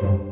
thank you.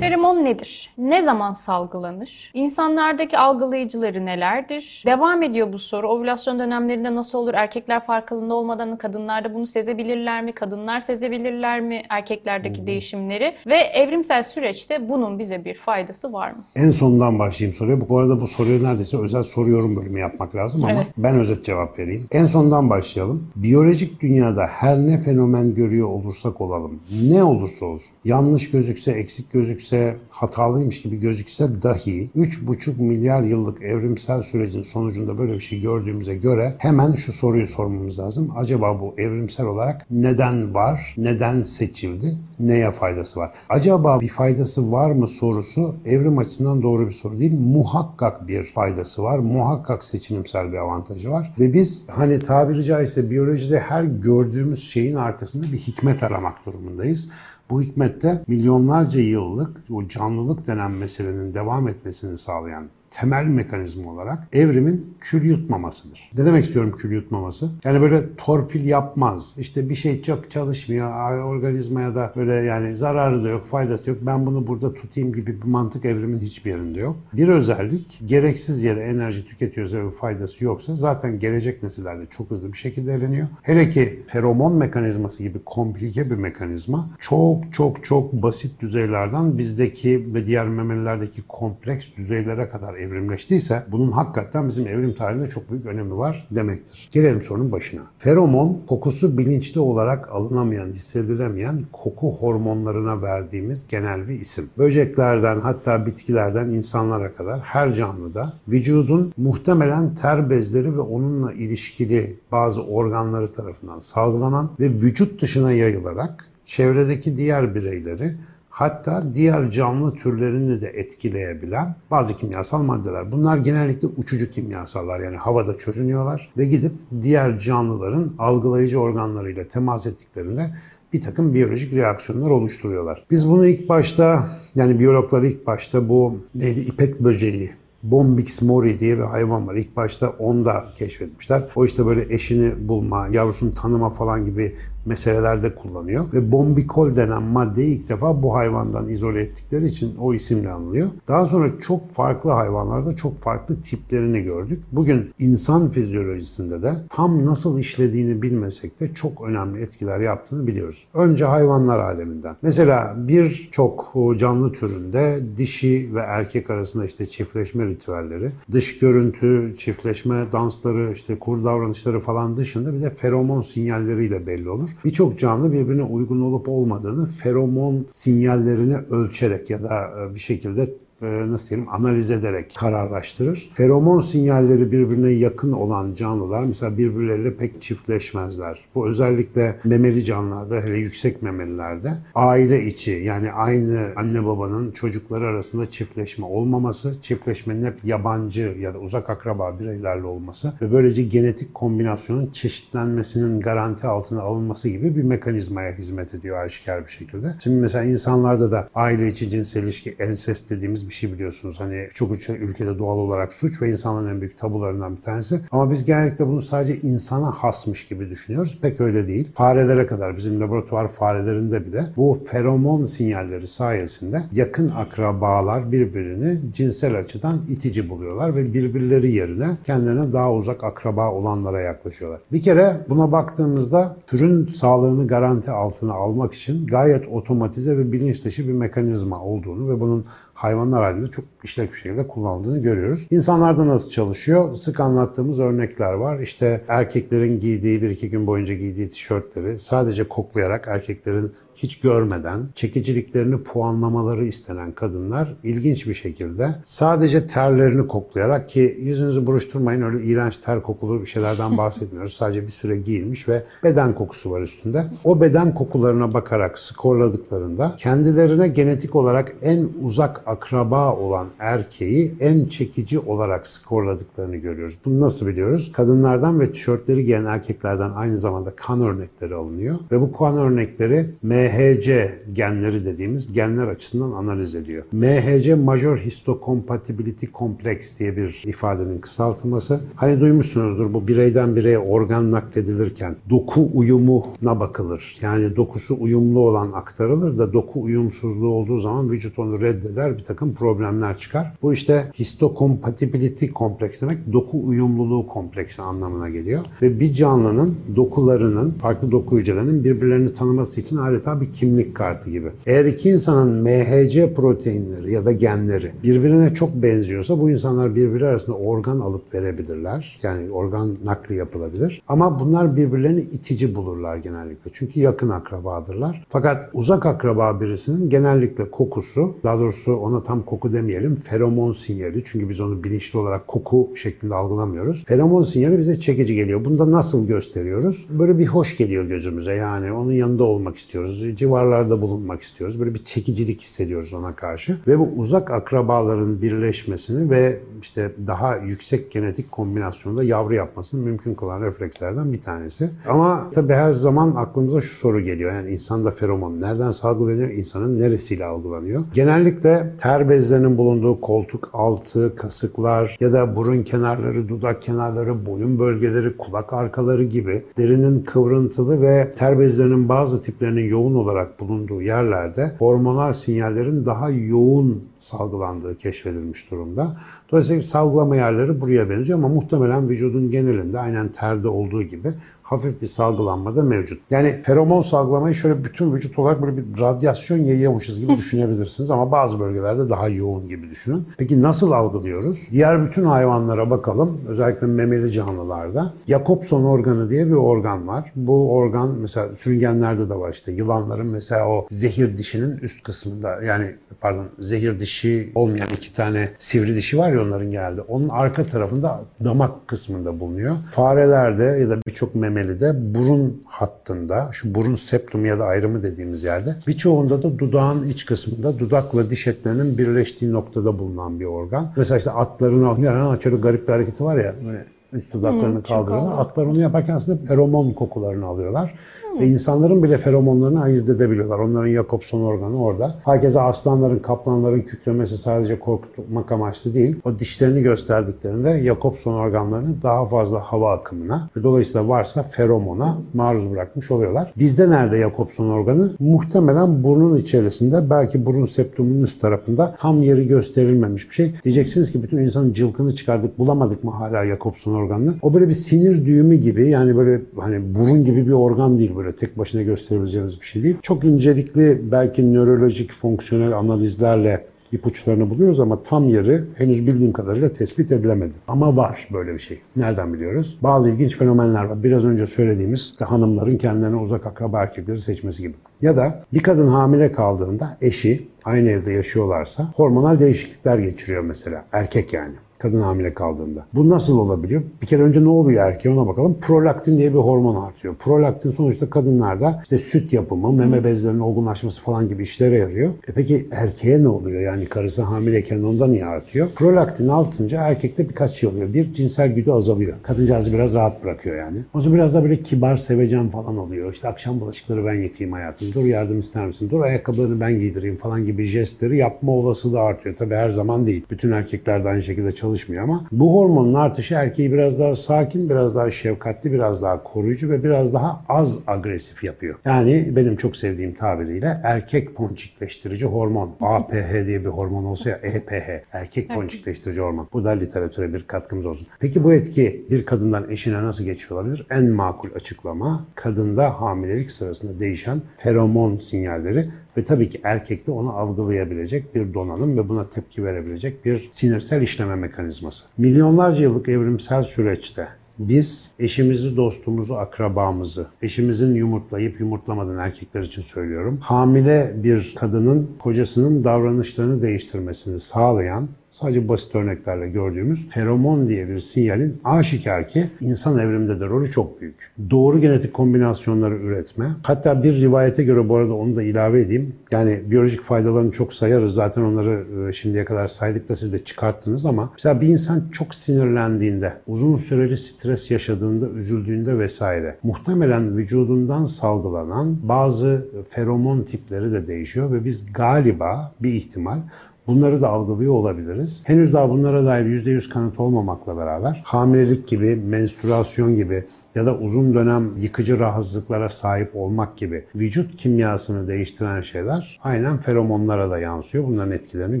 Feromon nedir? Ne zaman salgılanır? İnsanlardaki algılayıcıları nelerdir? Devam ediyor bu soru. Ovülasyon dönemlerinde nasıl olur? Erkekler farkında olmadan kadınlarda bunu sezebilirler mi? Kadınlar sezebilirler mi erkeklerdeki değişimleri? Ve evrimsel süreçte bunun bize bir faydası var mı? En sondan başlayayım soruya. Bu arada bu soruyu neredeyse özel soruyorum bölümü yapmak lazım ama Evet. ben özet cevap vereyim. En sondan başlayalım. Biyolojik dünyada her ne fenomen görüyor olursak olalım, ne olursa olsun, yanlış gözükse, eksik gözükse, hatalıymış gibi gözükse dahi 3,5 milyar yıllık evrimsel sürecin sonucunda böyle bir şey gördüğümüze göre hemen şu soruyu sormamız lazım. Acaba bu evrimsel olarak neden var, neden seçildi, neye faydası var? Acaba bir faydası var mı sorusu evrim açısından doğru bir soru değil. Muhakkak bir faydası var. Muhakkak seçilimsel bir avantajı var. Ve biz hani tabiri caizse biyolojide her gördüğümüz şeyin arkasında bir hikmet aramak durumundayız. Bu hikmette milyonlarca yıllık o canlılık denen meselenin devam etmesini sağlayan temel mekanizma olarak evrimin kül yutmamasıdır. Ne demek istiyorum kül yutmaması? Yani böyle torpil yapmaz. İşte bir şey çok çalışmıyor. ay, Organizmaya da böyle yani zararı da yok, faydası da yok. Ben bunu burada tutayım gibi bir mantık evrimin hiçbir yerinde yok. Bir özellik gereksiz yere enerji tüketiyorsa ve faydası yoksa zaten gelecek nesillerde çok hızlı bir şekilde evleniyor. Hele ki feromon mekanizması gibi komplike bir mekanizma çok çok çok basit düzeylerden bizdeki ve diğer memelilerdeki kompleks düzeylere kadar evrimleştiyse bunun hakikaten bizim evrim tarihinde çok büyük önemi var demektir. Gelelim sorunun başına. Feromon kokusu bilinçli olarak alınamayan, hissedilemeyen koku hormonlarına verdiğimiz genel bir isim. Böceklerden hatta bitkilerden insanlara kadar her canlıda vücudun muhtemelen ter bezleri ve onunla ilişkili bazı organları tarafından salgılanan ve vücut dışına yayılarak çevredeki diğer bireyleri hatta diğer canlı türlerini de etkileyebilen bazı kimyasal maddeler. Bunlar genellikle uçucu kimyasallar yani havada çözünüyorlar ve gidip diğer canlıların algılayıcı organlarıyla temas ettiklerinde bir takım biyolojik reaksiyonlar oluşturuyorlar. Biz bunu ilk başta yani biyologlar ilk başta bu neydi ipek böceği Bombix mori diye bir hayvan var. İlk başta onu da keşfetmişler. O işte böyle eşini bulma, yavrusunu tanıma falan gibi meselelerde kullanıyor. Ve bombikol denen maddeyi ilk defa bu hayvandan izole ettikleri için o isimle anılıyor. Daha sonra çok farklı hayvanlarda çok farklı tiplerini gördük. Bugün insan fizyolojisinde de tam nasıl işlediğini bilmesek de çok önemli etkiler yaptığını biliyoruz. Önce hayvanlar aleminden. Mesela birçok canlı türünde dişi ve erkek arasında işte çiftleşme ritüelleri, dış görüntü, çiftleşme dansları, işte kur davranışları falan dışında bir de feromon sinyalleriyle belli olur. Birçok canlı birbirine uygun olup olmadığını feromon sinyallerini ölçerek ya da e, bir şekilde nasıl diyelim analiz ederek kararlaştırır. Feromon sinyalleri birbirine yakın olan canlılar mesela birbirleriyle pek çiftleşmezler. Bu özellikle memeli canlılarda hele yüksek memelilerde aile içi yani aynı anne babanın çocukları arasında çiftleşme olmaması, çiftleşmenin hep yabancı ya da uzak akraba bireylerle olması ve böylece genetik kombinasyonun çeşitlenmesinin garanti altına alınması gibi bir mekanizmaya hizmet ediyor aşikar bir şekilde. Şimdi mesela insanlarda da aile içi cinsel ilişki ensest dediğimiz bir şey biliyorsunuz. Hani çok ülkede doğal olarak suç ve insanların en büyük tabularından bir tanesi. Ama biz genellikle bunu sadece insana hasmış gibi düşünüyoruz. Pek öyle değil. Farelere kadar bizim laboratuvar farelerinde bile bu feromon sinyalleri sayesinde yakın akrabalar birbirini cinsel açıdan itici buluyorlar ve birbirleri yerine kendilerine daha uzak akraba olanlara yaklaşıyorlar. Bir kere buna baktığımızda türün sağlığını garanti altına almak için gayet otomatize ve bilinç dışı bir mekanizma olduğunu ve bunun hayvanlar halinde çok işlek bir şekilde kullanıldığını görüyoruz. İnsanlarda nasıl çalışıyor? Sık anlattığımız örnekler var. İşte erkeklerin giydiği bir iki gün boyunca giydiği tişörtleri sadece koklayarak erkeklerin hiç görmeden çekiciliklerini puanlamaları istenen kadınlar ilginç bir şekilde sadece terlerini koklayarak ki yüzünüzü buruşturmayın öyle iğrenç ter kokulu bir şeylerden bahsetmiyoruz. Sadece bir süre giyilmiş ve beden kokusu var üstünde. O beden kokularına bakarak skorladıklarında kendilerine genetik olarak en uzak akraba olan erkeği en çekici olarak skorladıklarını görüyoruz. Bunu nasıl biliyoruz? Kadınlardan ve tişörtleri giyen erkeklerden aynı zamanda kan örnekleri alınıyor ve bu kan örnekleri MHC genleri dediğimiz genler açısından analiz ediyor. MHC Major Histocompatibility Complex diye bir ifadenin kısaltılması. Hani duymuşsunuzdur bu bireyden bireye organ nakledilirken doku uyumuna bakılır. Yani dokusu uyumlu olan aktarılır da doku uyumsuzluğu olduğu zaman vücut onu reddeder bir takım problemler çıkar. Bu işte histocompatibility kompleks demek doku uyumluluğu kompleksi anlamına geliyor. Ve bir canlının dokularının, farklı doku hücrelerinin birbirlerini tanıması için adeta bir kimlik kartı gibi. Eğer iki insanın MHC proteinleri ya da genleri birbirine çok benziyorsa bu insanlar birbiri arasında organ alıp verebilirler. Yani organ nakli yapılabilir. Ama bunlar birbirlerini itici bulurlar genellikle. Çünkü yakın akrabadırlar. Fakat uzak akraba birisinin genellikle kokusu, daha doğrusu ona tam koku demeyelim, feromon sinyali. Çünkü biz onu bilinçli olarak koku şeklinde algılamıyoruz. Feromon sinyali bize çekici geliyor. Bunu da nasıl gösteriyoruz? Böyle bir hoş geliyor gözümüze. Yani onun yanında olmak istiyoruz. Civarlarda bulunmak istiyoruz. Böyle bir çekicilik hissediyoruz ona karşı. Ve bu uzak akrabaların birleşmesini ve işte daha yüksek genetik kombinasyonda yavru yapmasını mümkün kılan reflekslerden bir tanesi. Ama tabii her zaman aklımıza şu soru geliyor. Yani insanda feromon nereden salgılanıyor? İnsanın neresiyle algılanıyor? Genellikle ter bezlerinin bulunduğu koltuk altı, kasıklar ya da burun kenarları, dudak kenarları, boyun bölgeleri, kulak arkaları gibi derinin kıvrıntılı ve ter bezlerinin bazı tiplerinin yoğun olarak bulunduğu yerlerde hormonal sinyallerin daha yoğun salgılandığı keşfedilmiş durumda. Dolayısıyla salgılama yerleri buraya benziyor ama muhtemelen vücudun genelinde aynen terde olduğu gibi hafif bir salgılanma da mevcut. Yani feromon salgılamayı şöyle bütün vücut olarak böyle bir radyasyon yayıyormuşuz gibi düşünebilirsiniz ama bazı bölgelerde daha yoğun gibi düşünün. Peki nasıl algılıyoruz? Diğer bütün hayvanlara bakalım. Özellikle memeli canlılarda. Jakobson organı diye bir organ var. Bu organ mesela sürüngenlerde de var işte. Yılanların mesela o zehir dişinin üst kısmında yani pardon zehir dişi olmayan iki tane sivri dişi var ya onların geldi. Onun arka tarafında damak kısmında bulunuyor. Farelerde ya da birçok memelide burun hattında, şu burun septum ya da ayrımı dediğimiz yerde birçoğunda da dudağın iç kısmında dudakla diş etlerinin birleştiği noktada bulunan bir organ. Mesela işte atların altında şöyle garip bir hareketi var ya böyle üst dudaklarını kaldırıyorlar. Atlar onu yaparken aslında feromon kokularını alıyorlar. Ve insanların bile feromonlarını ayırt edebiliyorlar. Onların Jakobson organı orada. Herkese aslanların, kaplanların kükremesi sadece korkutmak amaçlı değil. O dişlerini gösterdiklerinde Jakobson organlarını daha fazla hava akımına ve dolayısıyla varsa feromona maruz bırakmış oluyorlar. Bizde nerede Jakobson organı? Muhtemelen burnun içerisinde belki burun septumunun üst tarafında tam yeri gösterilmemiş bir şey. Diyeceksiniz ki bütün insanın cılkını çıkardık bulamadık mı hala Jakobson organını? O böyle bir sinir düğümü gibi yani böyle hani burun gibi bir organ değil böyle tek başına gösterebileceğimiz bir şey değil. Çok incelikli belki nörolojik fonksiyonel analizlerle ipuçlarını buluyoruz ama tam yeri henüz bildiğim kadarıyla tespit edilemedi. Ama var böyle bir şey. Nereden biliyoruz? Bazı ilginç fenomenler var. Biraz önce söylediğimiz işte hanımların kendilerine uzak akraba erkekleri seçmesi gibi. Ya da bir kadın hamile kaldığında eşi aynı evde yaşıyorlarsa hormonal değişiklikler geçiriyor mesela. Erkek yani kadın hamile kaldığında. Bu nasıl olabiliyor? Bir kere önce ne oluyor erkeğe ona bakalım. Prolaktin diye bir hormon artıyor. Prolaktin sonuçta kadınlarda işte süt yapımı, meme bezlerinin olgunlaşması falan gibi işlere yarıyor. E peki erkeğe ne oluyor? Yani karısı hamileyken onda niye artıyor? Prolaktin artınca erkekte birkaç şey oluyor. Bir, cinsel güdü azalıyor. Kadıncağızı biraz rahat bırakıyor yani. O zaman biraz da böyle kibar, sevecen falan oluyor. İşte akşam bulaşıkları ben yıkayayım hayatım. Dur yardım ister misin? Dur ayakkabılarını ben giydireyim falan gibi jestleri yapma olasılığı artıyor. Tabii her zaman değil. Bütün erkekler de aynı şekilde çalışıyor çalışmıyor ama bu hormonun artışı erkeği biraz daha sakin, biraz daha şefkatli, biraz daha koruyucu ve biraz daha az agresif yapıyor. Yani benim çok sevdiğim tabiriyle erkek ponçikleştirici hormon. APH diye bir hormon olsa ya EPH. Erkek ponçikleştirici hormon. Bu da literatüre bir katkımız olsun. Peki bu etki bir kadından eşine nasıl geçiyor olabilir? En makul açıklama kadında hamilelik sırasında değişen feromon sinyalleri ve tabii ki erkekte onu algılayabilecek bir donanım ve buna tepki verebilecek bir sinirsel işleme mekanizması. Milyonlarca yıllık evrimsel süreçte biz eşimizi, dostumuzu, akrabamızı, eşimizin yumurtlayıp yumurtlamadan erkekler için söylüyorum. Hamile bir kadının kocasının davranışlarını değiştirmesini sağlayan sadece basit örneklerle gördüğümüz feromon diye bir sinyalin aşikar ki insan evriminde de rolü çok büyük. Doğru genetik kombinasyonları üretme. Hatta bir rivayete göre bu arada onu da ilave edeyim. Yani biyolojik faydalarını çok sayarız. Zaten onları e, şimdiye kadar saydık da siz de çıkarttınız ama mesela bir insan çok sinirlendiğinde, uzun süreli stres yaşadığında, üzüldüğünde vesaire muhtemelen vücudundan salgılanan bazı feromon tipleri de değişiyor ve biz galiba bir ihtimal Bunları da algılıyor olabiliriz. Henüz daha bunlara dair %100 kanıt olmamakla beraber hamilelik gibi, menstrüasyon gibi ya da uzun dönem yıkıcı rahatsızlıklara sahip olmak gibi vücut kimyasını değiştiren şeyler aynen feromonlara da yansıyor. Bunların etkilerini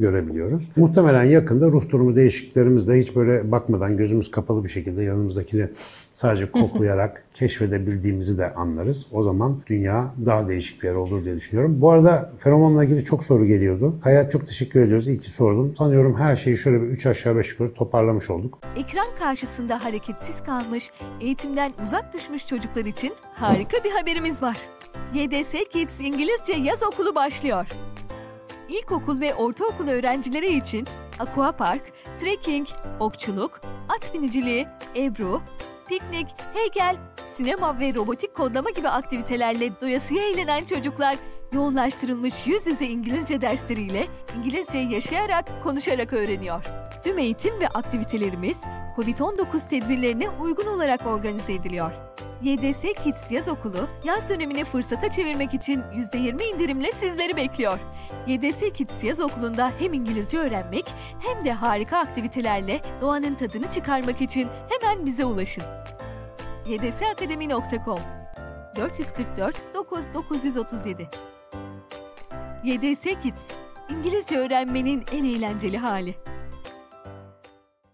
görebiliyoruz. Muhtemelen yakında ruh durumu değişikliklerimizde hiç böyle bakmadan gözümüz kapalı bir şekilde yanımızdakini sadece koklayarak keşfedebildiğimizi de anlarız. O zaman dünya daha değişik bir yer olur diye düşünüyorum. Bu arada feromonla ilgili çok soru geliyordu. Hayat çok teşekkür ediyoruz. İyi ki sordum. Sanıyorum her şeyi şöyle bir 3 aşağı 5 yukarı toparlamış olduk. Ekran karşısında hareketsiz kalmış, eğitimden uzak düşmüş çocuklar için harika bir haberimiz var. YDS Kids İngilizce Yaz Okulu başlıyor. İlkokul ve ortaokul öğrencileri için aquapark, trekking, okçuluk, at biniciliği, ebru, piknik, heykel, sinema ve robotik kodlama gibi aktivitelerle doyasıya eğlenen çocuklar yoğunlaştırılmış yüz yüze İngilizce dersleriyle İngilizceyi yaşayarak, konuşarak öğreniyor. Tüm eğitim ve aktivitelerimiz COVID-19 tedbirlerine uygun olarak organize ediliyor. YDS Kids Yaz Okulu, yaz dönemini fırsata çevirmek için %20 indirimle sizleri bekliyor. YDS Kids Yaz Okulu'nda hem İngilizce öğrenmek hem de harika aktivitelerle doğanın tadını çıkarmak için hemen bize ulaşın. ydsakademi.com 444 9 937 YDS Kids, İngilizce öğrenmenin en eğlenceli hali.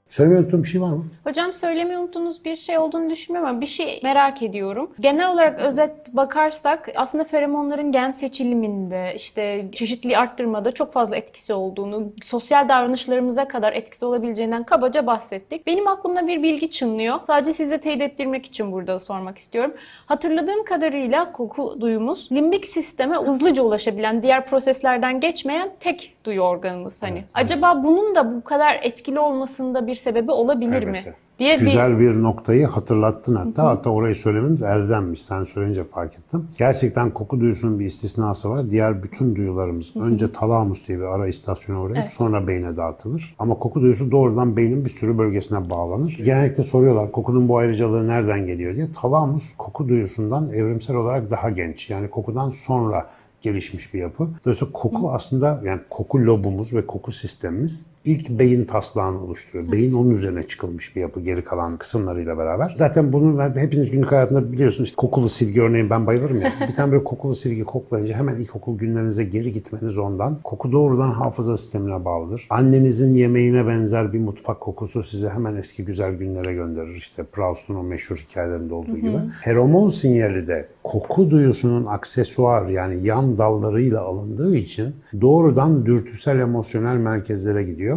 Söylemeyi unuttuğum bir şey var mı? Hocam söylemeyi unuttuğunuz bir şey olduğunu düşünmüyorum ama bir şey merak ediyorum. Genel olarak özet bakarsak aslında feromonların gen seçiliminde, işte çeşitliliği arttırmada çok fazla etkisi olduğunu, sosyal davranışlarımıza kadar etkisi olabileceğinden kabaca bahsettik. Benim aklımda bir bilgi çınlıyor. Sadece size teyit ettirmek için burada sormak istiyorum. Hatırladığım kadarıyla koku duyumuz limbik sisteme hızlıca ulaşabilen, diğer proseslerden geçmeyen tek duyu organımız hani. Acaba bunun da bu kadar etkili olmasında bir sebebi olabilir mi? Elbette. Diye bir Güzel bir noktayı hatırlattın hatta. Hatta orayı söylememiz elzemmiş. Sen söyleyince fark ettim. Gerçekten koku duyusunun bir istisnası var. Diğer bütün duyularımız önce talamus diye bir ara istasyona uğrayıp Evet. sonra beyne dağıtılır. Ama koku duyusu doğrudan beynin bir sürü bölgesine bağlanır. Genellikle soruyorlar kokunun bu ayrıcalığı nereden geliyor diye. Talamus koku duyusundan evrimsel olarak daha genç. Yani kokudan sonra gelişmiş bir yapı. Dolayısıyla koku aslında yani koku lobumuz ve koku sistemimiz ilk beyin taslağını oluşturuyor. Beyin onun üzerine çıkılmış bir yapı geri kalan kısımlarıyla beraber. Zaten bunu hepiniz günlük hayatında biliyorsunuz. İşte kokulu silgi örneğin ben bayılırım ya. Bir tane böyle kokulu silgi koklayınca hemen ilkokul günlerinize geri gitmeniz ondan. Koku doğrudan hafıza sistemine bağlıdır. Annenizin yemeğine benzer bir mutfak kokusu sizi hemen eski güzel günlere gönderir. İşte Proust'un o meşhur hikayelerinde olduğu gibi. Feromon sinyali de koku duyusunun aksesuar yani yan dallarıyla alındığı için doğrudan dürtüsel emosyonel merkezlere gidiyor.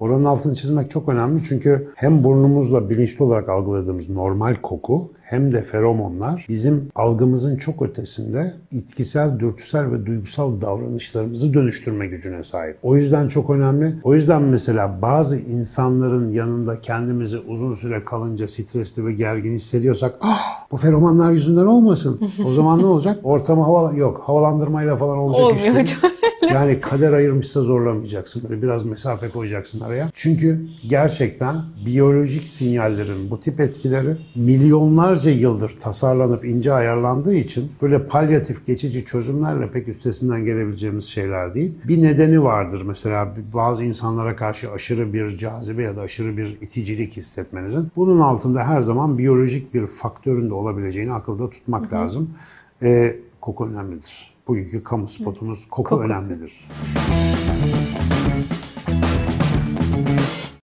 Oranın altını çizmek çok önemli çünkü hem burnumuzla bilinçli olarak algıladığımız normal koku hem de feromonlar bizim algımızın çok ötesinde itkisel, dürtüsel ve duygusal davranışlarımızı dönüştürme gücüne sahip. O yüzden çok önemli. O yüzden mesela bazı insanların yanında kendimizi uzun süre kalınca stresli ve gergin hissediyorsak ah bu feromonlar yüzünden olmasın. O zaman ne olacak? Ortamı hava yok. Havalandırmayla falan olacak Olmuyor değil. Yani kader ayırmışsa zorlamayacaksın. Böyle biraz mesafe koyacaksın araya. Çünkü gerçekten biyolojik sinyallerin bu tip etkileri milyonlarca yıldır tasarlanıp ince ayarlandığı için böyle palyatif geçici çözümlerle pek üstesinden gelebileceğimiz şeyler değil. Bir nedeni vardır mesela bazı insanlara karşı aşırı bir cazibe ya da aşırı bir iticilik hissetmenizin. Bunun altında her zaman biyolojik bir faktörün de olabileceğini akılda tutmak lazım. Ee, koku önemlidir. Bugünkü kamu spotumuz koku, Koku. önemlidir.